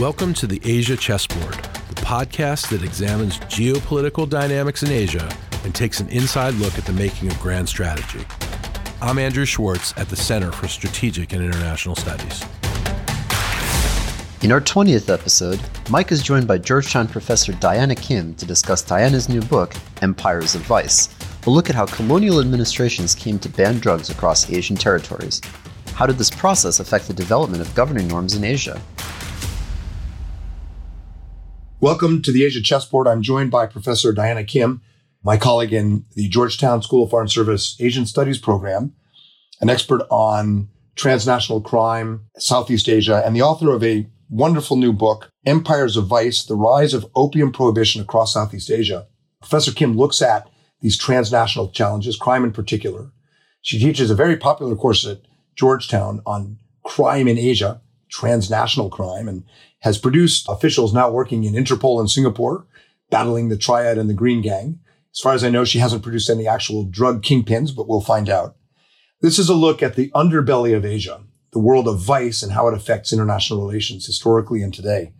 Welcome to the Asia Chessboard, the podcast that examines geopolitical dynamics in Asia and takes an inside look at the making of grand strategy. I'm Andrew Schwartz at the Center for Strategic and International Studies. In our 20th episode, Mike is joined by Georgetown professor Diana Kim to discuss Diana's new book, Empires of Vice, a look at how colonial administrations came to ban drugs across Asian territories. How did this process affect the development of governing norms in Asia? Welcome to the Asia Chessboard. I'm joined by Professor Diana Kim, my colleague in the Georgetown School of Foreign Service Asian Studies program, an expert on transnational crime, Southeast Asia, and the author of a wonderful new book, Empires of Vice, The Rise of Opium Prohibition Across Southeast Asia. Professor Kim looks at these transnational challenges, crime in particular. She teaches a very popular course at Georgetown on crime in Asia, transnational crime, and has produced officials now working in Interpol in Singapore, battling the Triad and the Green Gang. As far as I know, she hasn't produced any actual drug kingpins, but we'll find out. This is a look at the underbelly of Asia, the world of vice and how it affects international relations historically and today.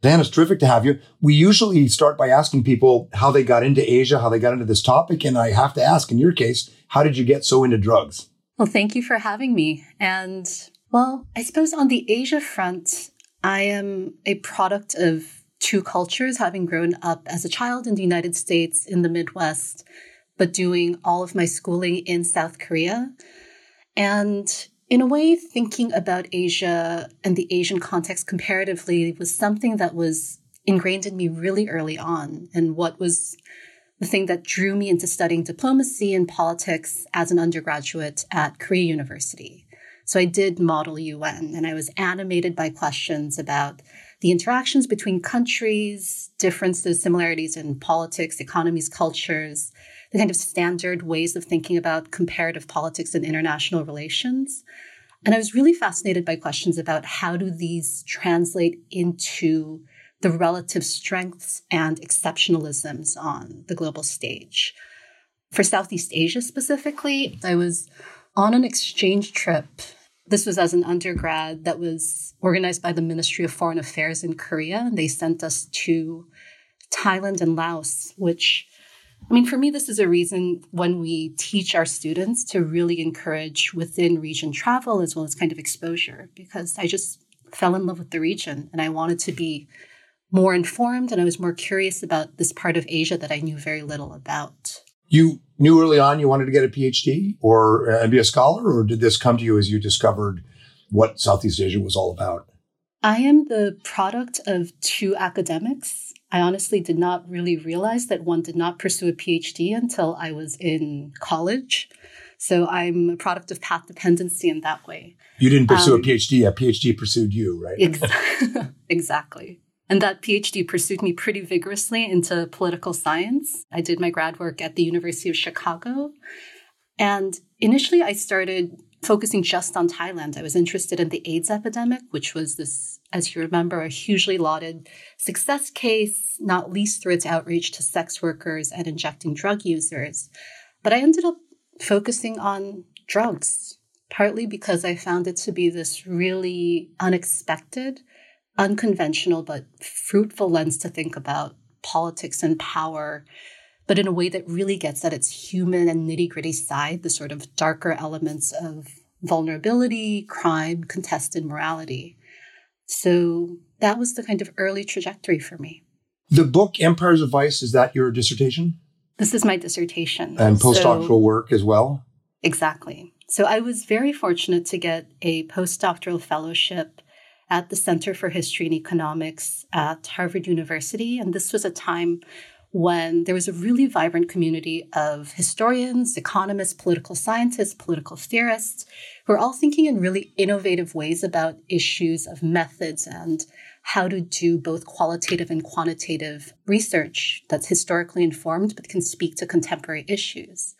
Dan, it's terrific to have you. We usually start by asking people how they got into Asia, how they got into this topic. And I have to ask, in your case, how did you get so into drugs? Well, thank you for having me. And well, I suppose on the Asia front, I am a product of two cultures, having grown up as a child in the United States in the Midwest, but doing all of my schooling in South Korea. And in a way, thinking about Asia and the Asian context comparatively was something that was ingrained in me really early on. And what was the thing that drew me into studying diplomacy and politics as an undergraduate at Korea University. So I did model UN and I was animated by questions about the interactions between countries, differences, similarities in politics, economies, cultures, the kind of standard ways of thinking about comparative politics and international relations. And I was really fascinated by questions about how do these translate into the relative strengths and exceptionalisms on the global stage. For Southeast Asia specifically, I was on an exchange trip this was as an undergrad that was organized by the Ministry of Foreign Affairs in Korea. And they sent us to Thailand and Laos, which, I mean, for me, this is a reason when we teach our students to really encourage within region travel as well as kind of exposure, because I just fell in love with the region and I wanted to be more informed and I was more curious about this part of Asia that I knew very little about. You knew early on you wanted to get a PhD or uh, be a scholar, or did this come to you as you discovered what Southeast Asia was all about? I am the product of two academics. I honestly did not really realize that one did not pursue a PhD until I was in college. So I'm a product of path dependency in that way. You didn't pursue um, a PhD, a PhD pursued you, right? Ex- exactly. And that PhD pursued me pretty vigorously into political science. I did my grad work at the University of Chicago. And initially, I started focusing just on Thailand. I was interested in the AIDS epidemic, which was this, as you remember, a hugely lauded success case, not least through its outreach to sex workers and injecting drug users. But I ended up focusing on drugs, partly because I found it to be this really unexpected unconventional but fruitful lens to think about politics and power, but in a way that really gets at its human and nitty gritty side, the sort of darker elements of vulnerability, crime, contested morality. So that was the kind of early trajectory for me. The book Empires of Vice, is that your dissertation? This is my dissertation. And postdoctoral so, work as well? Exactly. So I was very fortunate to get a postdoctoral fellowship at the Center for History and Economics at Harvard University. And this was a time when there was a really vibrant community of historians, economists, political scientists, political theorists, who are all thinking in really innovative ways about issues of methods and how to do both qualitative and quantitative research that's historically informed but can speak to contemporary issues.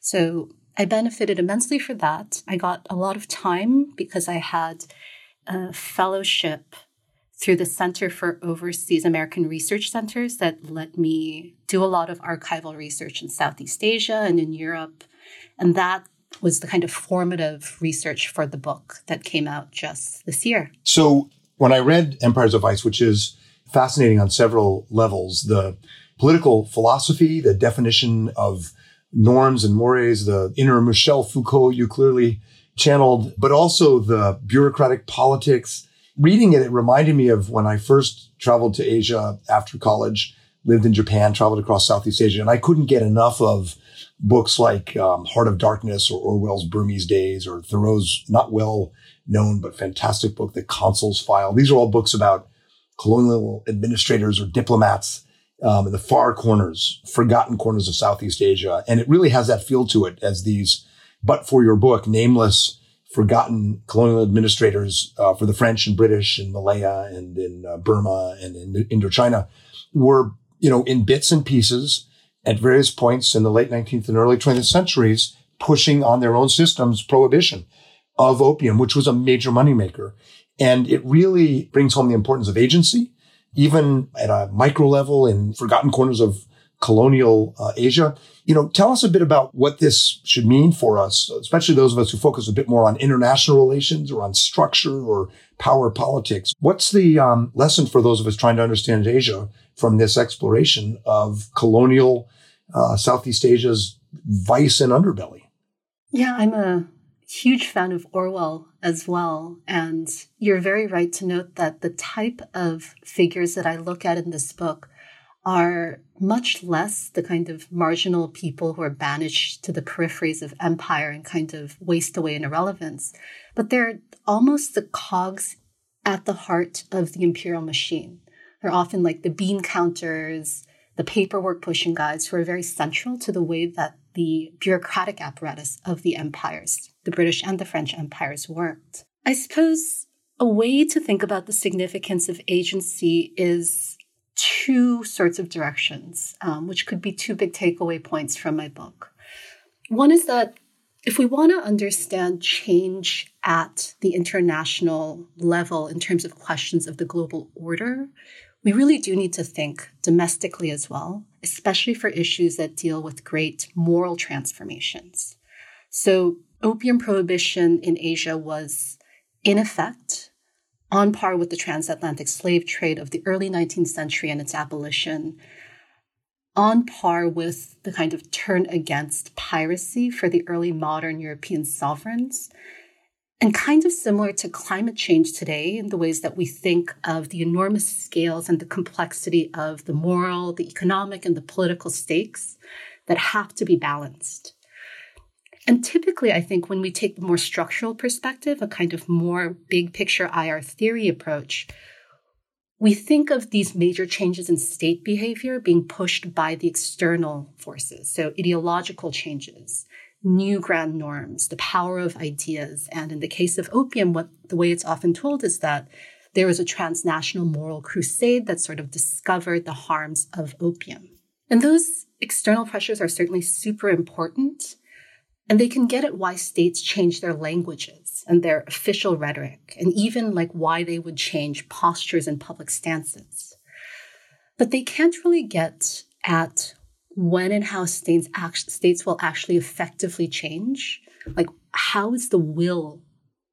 So I benefited immensely for that. I got a lot of time because I had a fellowship through the Center for Overseas American Research Centers that let me do a lot of archival research in Southeast Asia and in Europe. And that was the kind of formative research for the book that came out just this year. So When I read Empires of Vice, which is fascinating on several levels, the political philosophy, the definition of norms and mores, the inner Michel Foucault you clearly channeled, but also the bureaucratic politics. Reading it, it reminded me of when I first traveled to Asia after college, lived in Japan, traveled across Southeast Asia, and I couldn't get enough of books like um, Heart of Darkness or Orwell's Burmese Days or Theroux's not well known but fantastic book, The Consul's File. These are all books about colonial administrators or diplomats um, in the far corners, forgotten corners of Southeast Asia. And it really has that feel to it as these, but for your book, nameless, forgotten colonial administrators uh, for the French and British and Malaya and in uh, Burma and in Indochina were, you know, in bits and pieces at various points in the late 19th and early 20th centuries, pushing on their own systems prohibition of opium, which was a major moneymaker. And it really brings home the importance of agency even at a micro level in forgotten corners of colonial uh, Asia. You know, tell us a bit about what this should mean for us, especially those of us who focus a bit more on international relations or on structure or power politics. What's the um, lesson for those of us trying to understand Asia from this exploration of colonial uh, Southeast Asia's vice and underbelly? Yeah, I'm a huge fan of Orwell as well. And you're very right to note that the type of figures that I look at in this book are much less the kind of marginal people who are banished to the peripheries of empire and kind of waste away in irrelevance, but they're almost the cogs at the heart of the imperial machine. They're often like the bean counters, the paperwork pushing guys who are very central to the way that the bureaucratic apparatus of the empires, the British and the French empires, worked. I suppose a way to think about the significance of agency is two sorts of directions, um, which could be two big takeaway points from my book. One is that if we want to understand change at the international level in terms of questions of the global order, we really do need to think domestically as well, especially for issues that deal with great moral transformations. So, opium prohibition in Asia was in effect on par with the transatlantic slave trade of the early 19th century and its abolition, on par with the kind of turn against piracy for the early modern European sovereigns, and kind of similar to climate change today in the ways that we think of the enormous scales and the complexity of the moral, the economic, and the political stakes that have to be balanced. And typically, I think when we take the more structural perspective, a kind of more big picture IR theory approach, we think of these major changes in state behavior being pushed by the external forces, so ideological changes, new grand norms, the power of ideas. And in the case of opium, what the way it's often told is that there was a transnational moral crusade that sort of discovered the harms of opium. And those external pressures are certainly super important. And they can get at why states change their languages and their official rhetoric, and even like why they would change postures and public stances. But they can't really get at when and how states act, states will actually effectively change like how is the will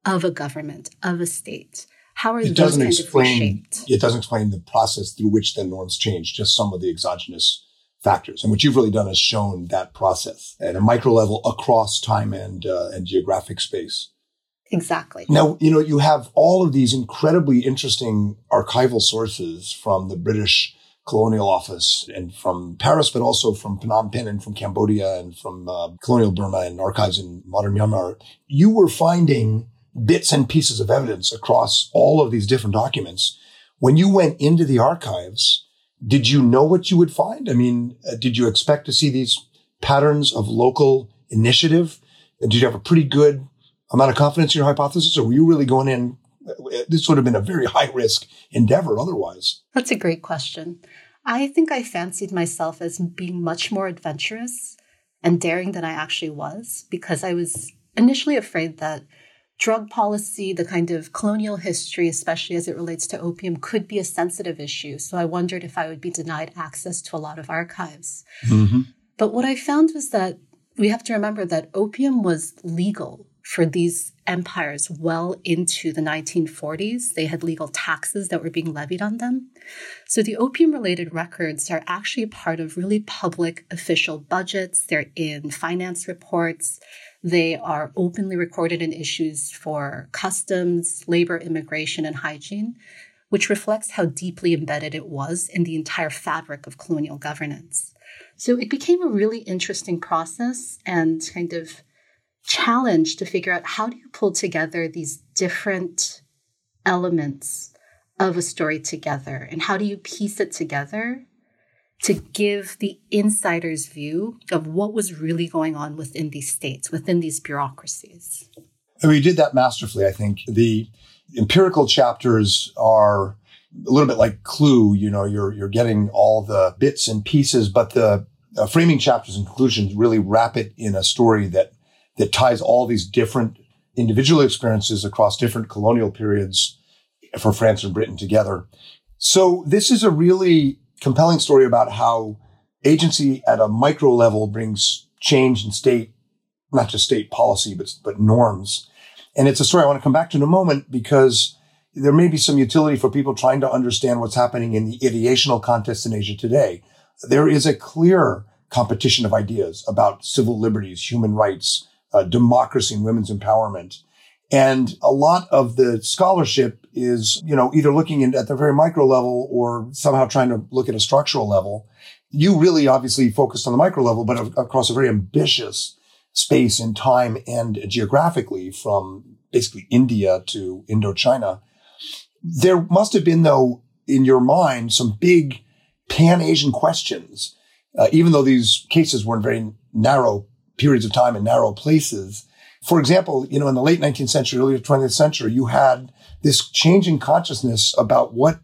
of a government of a state how are it those doesn't kinds explain, of shaped it doesn't explain the process through which the norms change just some of the exogenous factors. And what you've really done is shown that process at a micro level across time and uh, and geographic space. Exactly. Now you know you have all of these incredibly interesting archival sources from the british colonial office and from Paris, but also from Phnom Penh and from Cambodia and from uh, colonial Burma and archives in modern Myanmar, you were finding bits and pieces of evidence across all of these different documents. When you went into the archives, did you know what you would find? I mean, uh, did you expect to see these patterns of local initiative? Uh, did you have a pretty good amount of confidence in your hypothesis, or were you really going in uh, uh, this would have been a very high risk endeavor otherwise. That's a great question. I think I fancied myself as being much more adventurous and daring than I actually was because I was initially afraid that drug policy, the kind of colonial history, especially as it relates to opium, could be a sensitive issue. So I wondered if I would be denied access to a lot of archives. Mm-hmm. But what I found was that we have to remember that opium was legal for these empires well into the 1940s. They had legal taxes that were being levied on them. So the opium related records are actually part of really public official budgets. They're in finance reports. They are openly recorded in issues for customs, labor, immigration, and hygiene, which reflects how deeply embedded it was in the entire fabric of colonial governance. So it became a really interesting process and kind of challenge to figure out how do you pull together these different elements of a story together and how do you piece it together to give the insider's view of what was really going on within these states, within these bureaucracies. And we did that masterfully, I think. The empirical chapters are a little bit like Clue, you know, you're, you're getting all the bits and pieces, but the uh, framing chapters and conclusions really wrap it in a story that, that ties all these different individual experiences across different colonial periods for France and Britain together. So this is a really compelling story about how agency at a micro level brings change in state, not just state policy, but, but norms. And it's a story I want to come back to in a moment because there may be some utility for people trying to understand what's happening in the ideational contest in Asia today. There is a clear competition of ideas about civil liberties, human rights, uh, democracy and women's empowerment. And a lot of the scholarship is, you know, either looking at the very micro level or somehow trying to look at a structural level. You really obviously focused on the micro level, but across a very ambitious space in time and geographically from basically India to Indochina. There must have been, though, in your mind, some big pan Asian questions, uh, even though these cases were in very narrow periods of time in narrow places. For example, you know, in the late 19th century, early 20th century, you had this change in consciousness about what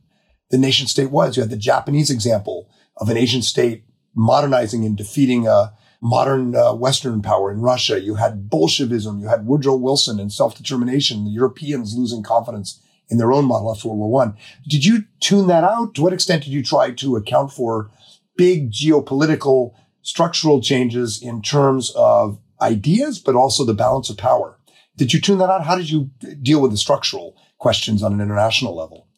the nation state was. You had the Japanese example of an Asian state modernizing and defeating a modern uh, Western power in Russia. You had Bolshevism. You had Woodrow Wilson and self-determination. The Europeans losing confidence in their own model after World War One. Did you tune that out? To what extent did you try to account for big geopolitical structural changes in terms of ideas, but also the balance of power. Did you tune that out? How did you deal with the structural questions on an international level?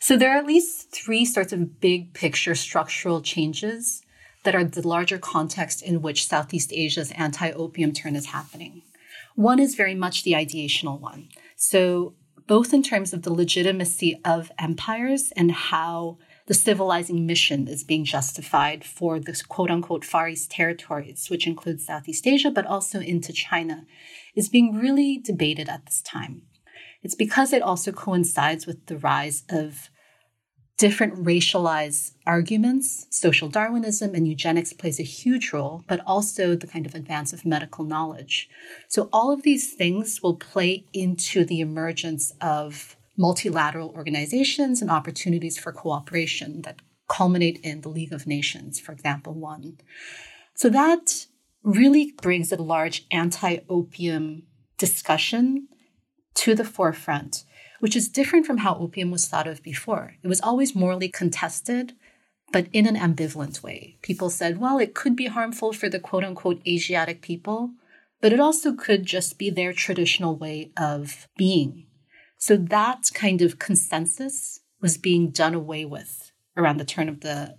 So there are at least three sorts of big picture structural changes that are the larger context in which Southeast Asia's anti-opium turn is happening. One is very much the ideational one. So both in terms of the legitimacy of empires and how the civilizing mission is being justified for the quote unquote Far East territories, which includes Southeast Asia, but also into China, is being really debated at this time. It's because it also coincides with the rise of different racialized arguments. Social Darwinism and eugenics plays a huge role, but also the kind of advance of medical knowledge. So all of these things will play into the emergence of multilateral organizations and opportunities for cooperation that culminate in the League of Nations, for example, one. So that really brings a large anti opium discussion to the forefront, which is different from how opium was thought of before. It was always morally contested, but in an ambivalent way. People said, well, it could be harmful for the quote unquote Asiatic people, but it also could just be their traditional way of being so that kind of consensus was being done away with around the turn of the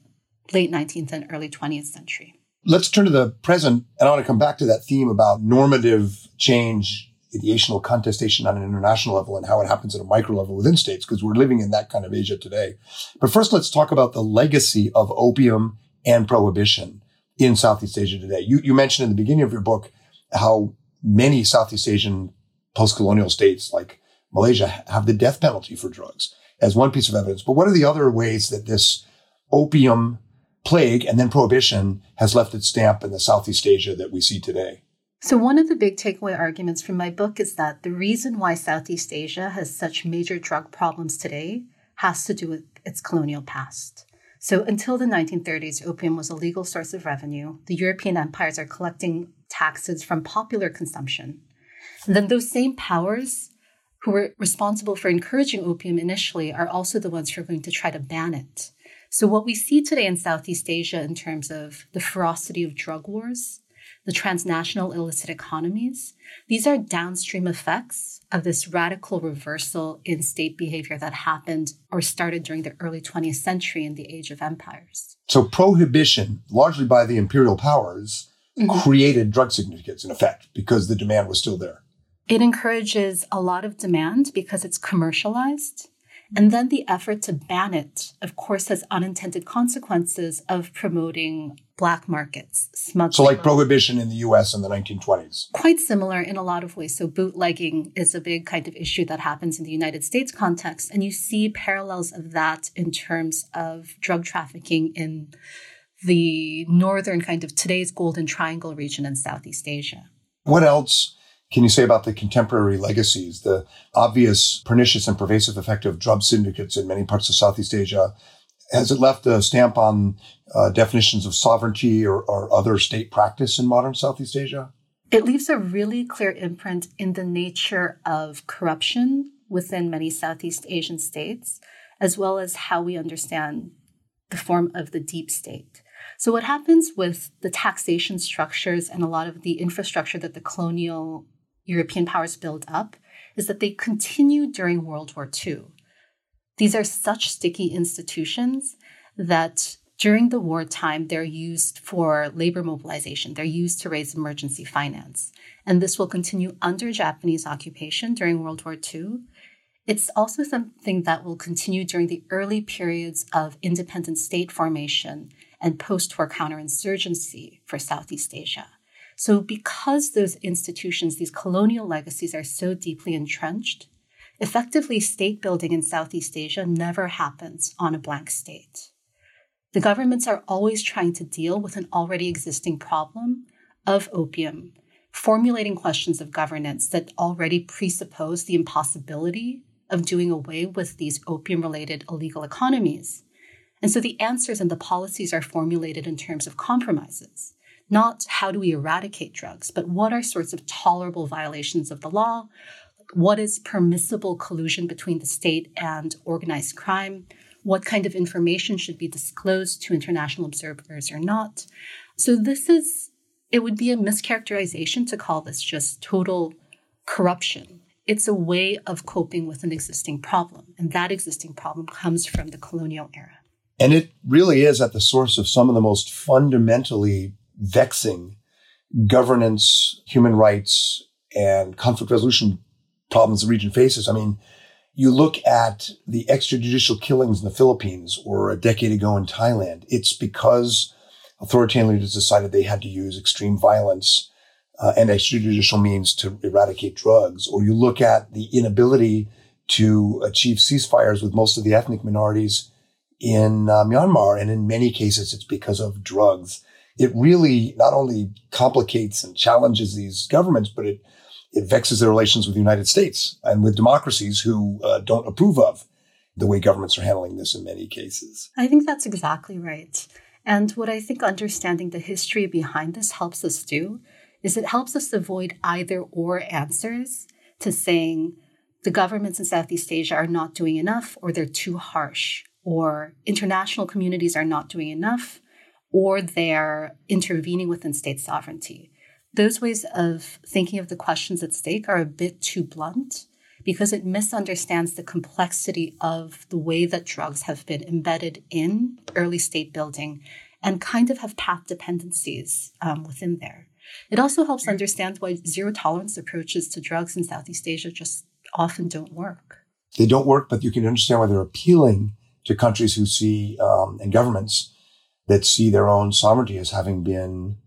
late 19th and early 20th century. Let's turn to the present. And I want to come back to that theme about normative change, ideational contestation on an international level and how it happens at a micro level within states, because we're living in that kind of Asia today. But first, let's talk about the legacy of opium and prohibition in Southeast Asia today. You, you mentioned in the beginning of your book how many Southeast Asian post-colonial states like Malaysia have the death penalty for drugs as one piece of evidence. But what are the other ways that this opium plague and then prohibition has left its stamp in the Southeast Asia that we see today? So, one of the big takeaway arguments from my book is that the reason why Southeast Asia has such major drug problems today has to do with its colonial past. So, until the 1930s, opium was a legal source of revenue. The European empires are collecting taxes from popular consumption. And then those same powers who were responsible for encouraging opium initially are also the ones who are going to try to ban it. So, what we see today in Southeast Asia in terms of the ferocity of drug wars, the transnational illicit economies, these are downstream effects of this radical reversal in state behavior that happened or started during the early 20th century in the age of empires. So prohibition, largely by the imperial powers, mm-hmm. created drug syndicates in effect because the demand was still there. It encourages a lot of demand because it's commercialized and then the effort to ban it, of course, has unintended consequences of promoting black markets, smuggling. So, like prohibition in the US in the 1920s. Quite similar in a lot of ways. So, bootlegging is a big kind of issue that happens in the United States context. And you see parallels of that in terms of drug trafficking in the northern kind of today's Golden Triangle region in Southeast Asia. What else can you say about the contemporary legacies, the obvious pernicious and pervasive effect of drug syndicates in many parts of Southeast Asia? Has it left a stamp on uh, definitions of sovereignty or, or other state practice in modern Southeast Asia? It leaves a really clear imprint in the nature of corruption within many Southeast Asian states, as well as how we understand the form of the deep state. So, what happens with the taxation structures and a lot of the infrastructure that the colonial European powers build up is that they continue during World War II. These are such sticky institutions that during the wartime, they're used for labor mobilization. They're used to raise emergency finance. And this will continue under Japanese occupation during World War II. It's also something that will continue during the early periods of independent state formation and post war counterinsurgency for Southeast Asia. So, because those institutions, these colonial legacies, are so deeply entrenched, effectively state building in Southeast Asia never happens on a blank state. The governments are always trying to deal with an already existing problem of opium, formulating questions of governance that already presuppose the impossibility of doing away with these opium related illegal economies. And so the answers and the policies are formulated in terms of compromises not how do we eradicate drugs, but what are sorts of tolerable violations of the law? What is permissible collusion between the state and organized crime? What kind of information should be disclosed to international observers or not? So, this is, it would be a mischaracterization to call this just total corruption. It's a way of coping with an existing problem. And that existing problem comes from the colonial era. And it really is at the source of some of the most fundamentally vexing governance, human rights, and conflict resolution problems the region faces. I mean, you look at the extrajudicial killings in the Philippines or a decade ago in Thailand, it's because authoritarian leaders decided they had to use extreme violence uh, and extrajudicial means to eradicate drugs. Or you look at the inability to achieve ceasefires with most of the ethnic minorities in uh, Myanmar. And in many cases, it's because of drugs it really not only complicates and challenges these governments, but it, it vexes their relations with the United States and with democracies who uh, don't approve of the way governments are handling this in many cases. I think that's exactly right. And what I think understanding the history behind this helps us do is it helps us avoid either or answers to saying the governments in Southeast Asia are not doing enough or they're too harsh or international communities are not doing enough or they're intervening within state sovereignty. Those ways of thinking of the questions at stake are a bit too blunt because it misunderstands the complexity of the way that drugs have been embedded in early state building and kind of have path dependencies um, within there. It also helps understand why zero tolerance approaches to drugs in Southeast Asia just often don't work. They don't work, but you can understand why they're appealing to countries who see um, and governments that see their own sovereignty as having been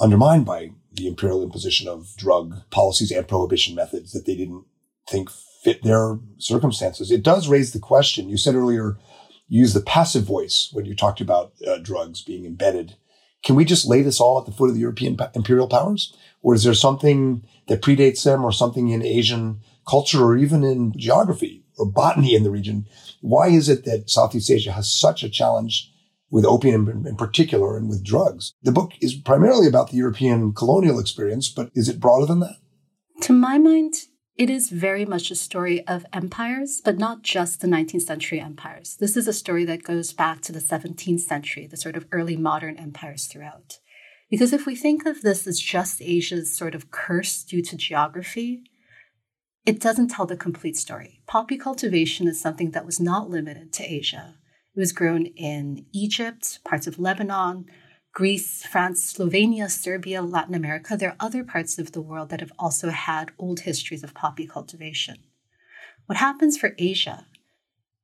undermined by the imperial imposition of drug policies and prohibition methods that they didn't think fit their circumstances. It does raise the question. You said earlier, you use the passive voice when you talked about uh, drugs being embedded. Can we just lay this all at the foot of the European imperial powers? Or is there something that predates them or something in Asian culture or even in geography or botany in the region? Why is it that Southeast Asia has such a challenge with opium in particular and with drugs. The book is primarily about the European colonial experience, but is it broader than that? To my mind, it is very much a story of empires, but not just the 19th century empires. This is a story that goes back to the 17th century, the sort of early modern empires throughout. Because if we think of this as just Asia's sort of curse due to geography, it doesn't tell the complete story. Poppy cultivation is something that was not limited to Asia. It was grown in Egypt, parts of Lebanon, Greece, France, Slovenia, Serbia, Latin America. There are other parts of the world that have also had old histories of poppy cultivation. What happens for Asia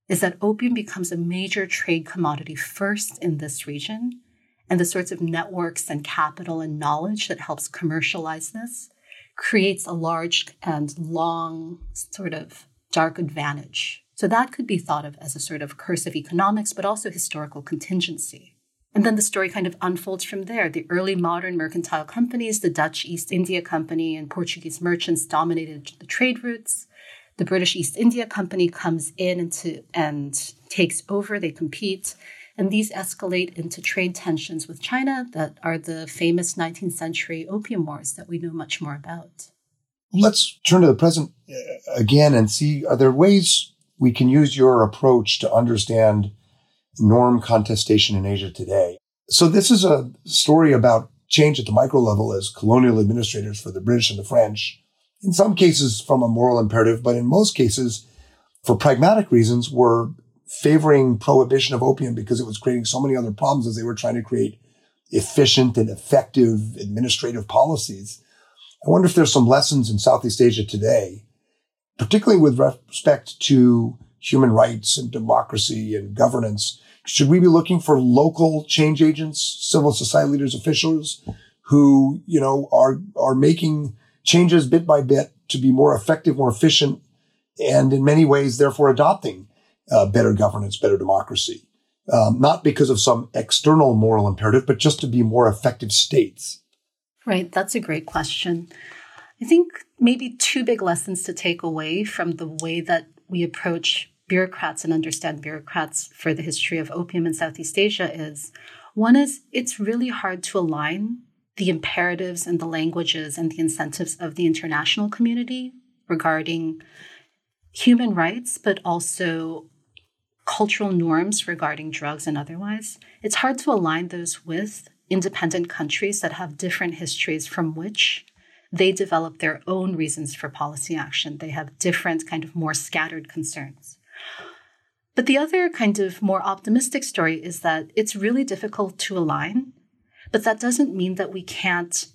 is that opium becomes a major trade commodity first in this region, and the sorts of networks and capital and knowledge that helps commercialize this creates a large and long sort of dark advantage. So that could be thought of as a sort of curse of economics, but also historical contingency. And then the story kind of unfolds from there. The early modern mercantile companies, the Dutch East India Company and Portuguese merchants dominated the trade routes. The British East India Company comes in into, and takes over, they compete. And these escalate into trade tensions with China that are the famous 19th century opium wars that we know much more about. Let's turn to the present uh, again and see are there ways we can use your approach to understand norm contestation in Asia today? So, this is a story about change at the micro level as colonial administrators for the British and the French, in some cases from a moral imperative, but in most cases for pragmatic reasons, were favoring prohibition of opium because it was creating so many other problems as they were trying to create efficient and effective administrative policies. I wonder if there's some lessons in Southeast Asia today, particularly with respect to human rights and democracy and governance. Should we be looking for local change agents, civil society leaders, officials who, you know, are, are making changes bit by bit to be more effective, more efficient, and in many ways, therefore adopting uh, better governance, better democracy. Um, not because of some external moral imperative, but just to be more effective states? Right. That's a great question. I think maybe two big lessons to take away from the way that we approach bureaucrats and understand bureaucrats for the history of opium in Southeast Asia is one is it's really hard to align the imperatives and the languages and the incentives of the international community regarding human rights, but also cultural norms regarding drugs and otherwise, it's hard to align those with independent countries that have different histories from which they develop their own reasons for policy action. They have different, kind of more scattered concerns. But the other kind of more optimistic story is that it's really difficult to align, but that doesn't mean that we can't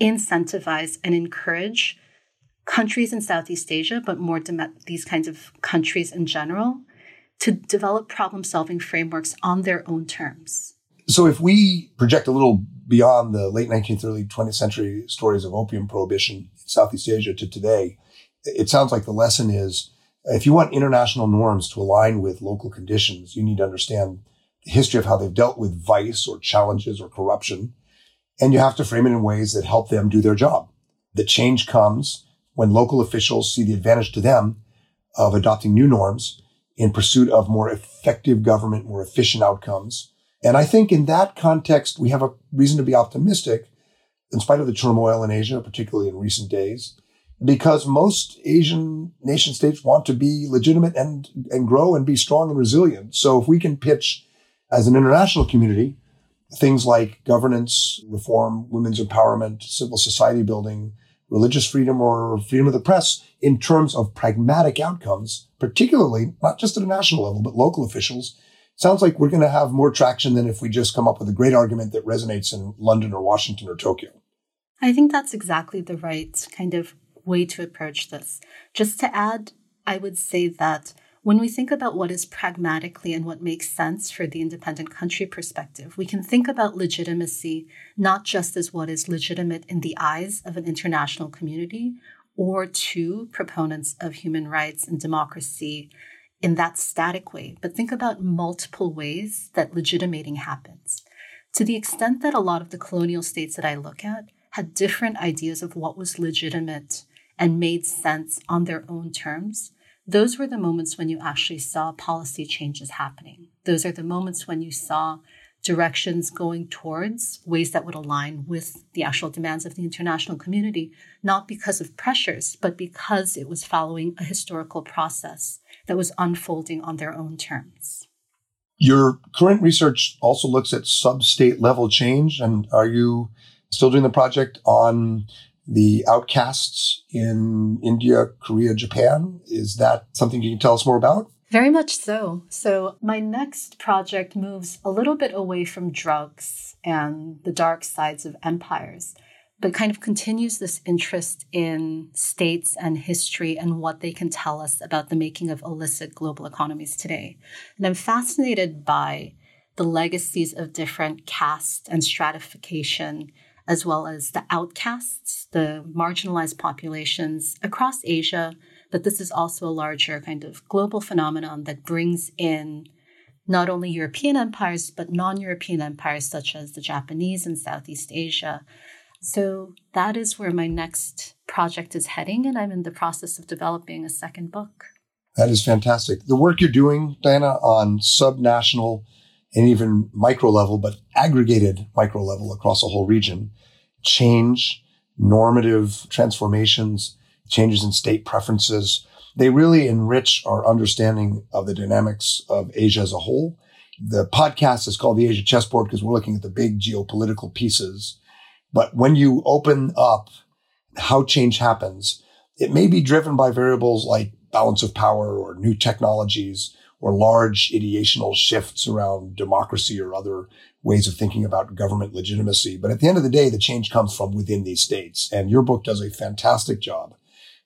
incentivize and encourage countries in Southeast Asia, but more these kinds of countries in general, to develop problem solving frameworks on their own terms. So if we project a little beyond the late 19th, early 20th century stories of opium prohibition in Southeast Asia to today, it sounds like the lesson is if you want international norms to align with local conditions, you need to understand the history of how they've dealt with vice or challenges or corruption. And you have to frame it in ways that help them do their job. The change comes when local officials see the advantage to them of adopting new norms in pursuit of more effective government, more efficient outcomes. And I think in that context, we have a reason to be optimistic in spite of the turmoil in Asia, particularly in recent days, because most Asian nation states want to be legitimate and, and grow and be strong and resilient. So if we can pitch as an international community, things like governance, reform, women's empowerment, civil society building, religious freedom or freedom of the press in terms of pragmatic outcomes, particularly not just at a national level, but local officials, sounds like we're going to have more traction than if we just come up with a great argument that resonates in London or Washington or Tokyo. I think that's exactly the right kind of way to approach this. Just to add, I would say that when we think about what is pragmatically and what makes sense for the independent country perspective, we can think about legitimacy not just as what is legitimate in the eyes of an international community or to proponents of human rights and democracy in that static way, but think about multiple ways that legitimating happens. To the extent that a lot of the colonial states that I look at had different ideas of what was legitimate and made sense on their own terms, those were the moments when you actually saw policy changes happening. Those are the moments when you saw directions going towards ways that would align with the actual demands of the international community, not because of pressures, but because it was following a historical process that was unfolding on their own terms. Your current research also looks at sub-state level change. And are you still doing the project on the outcasts in India, Korea, Japan? Is that something you can tell us more about? Very much so. So, my next project moves a little bit away from drugs and the dark sides of empires, but kind of continues this interest in states and history and what they can tell us about the making of illicit global economies today. And I'm fascinated by the legacies of different caste and stratification, as well as the outcasts, the marginalized populations across Asia but this is also a larger kind of global phenomenon that brings in not only European empires, but non European empires such as the Japanese and Southeast Asia. So that is where my next project is heading, and I'm in the process of developing a second book. That is fantastic. The work you're doing, Diana, on subnational and even micro level, but aggregated micro level across a whole region, change, normative transformations, changes in state preferences. They really enrich our understanding of the dynamics of Asia as a whole. The podcast is called the Asia Chessboard because we're looking at the big geopolitical pieces. But when you open up how change happens, it may be driven by variables like balance of power or new technologies or large ideational shifts around democracy or other ways of thinking about government legitimacy. But at the end of the day, the change comes from within these states. And your book does a fantastic job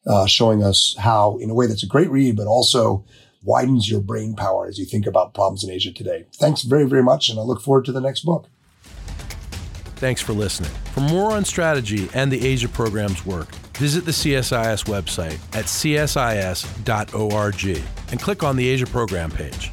uh, showing us how, in a way that's a great read, but also widens your brain power as you think about problems in Asia today. Thanks very, very much, and I look forward to the next book. Thanks for listening. For more on strategy and the Asia program's work, visit the CSIS website at csis.org and click on the Asia program page.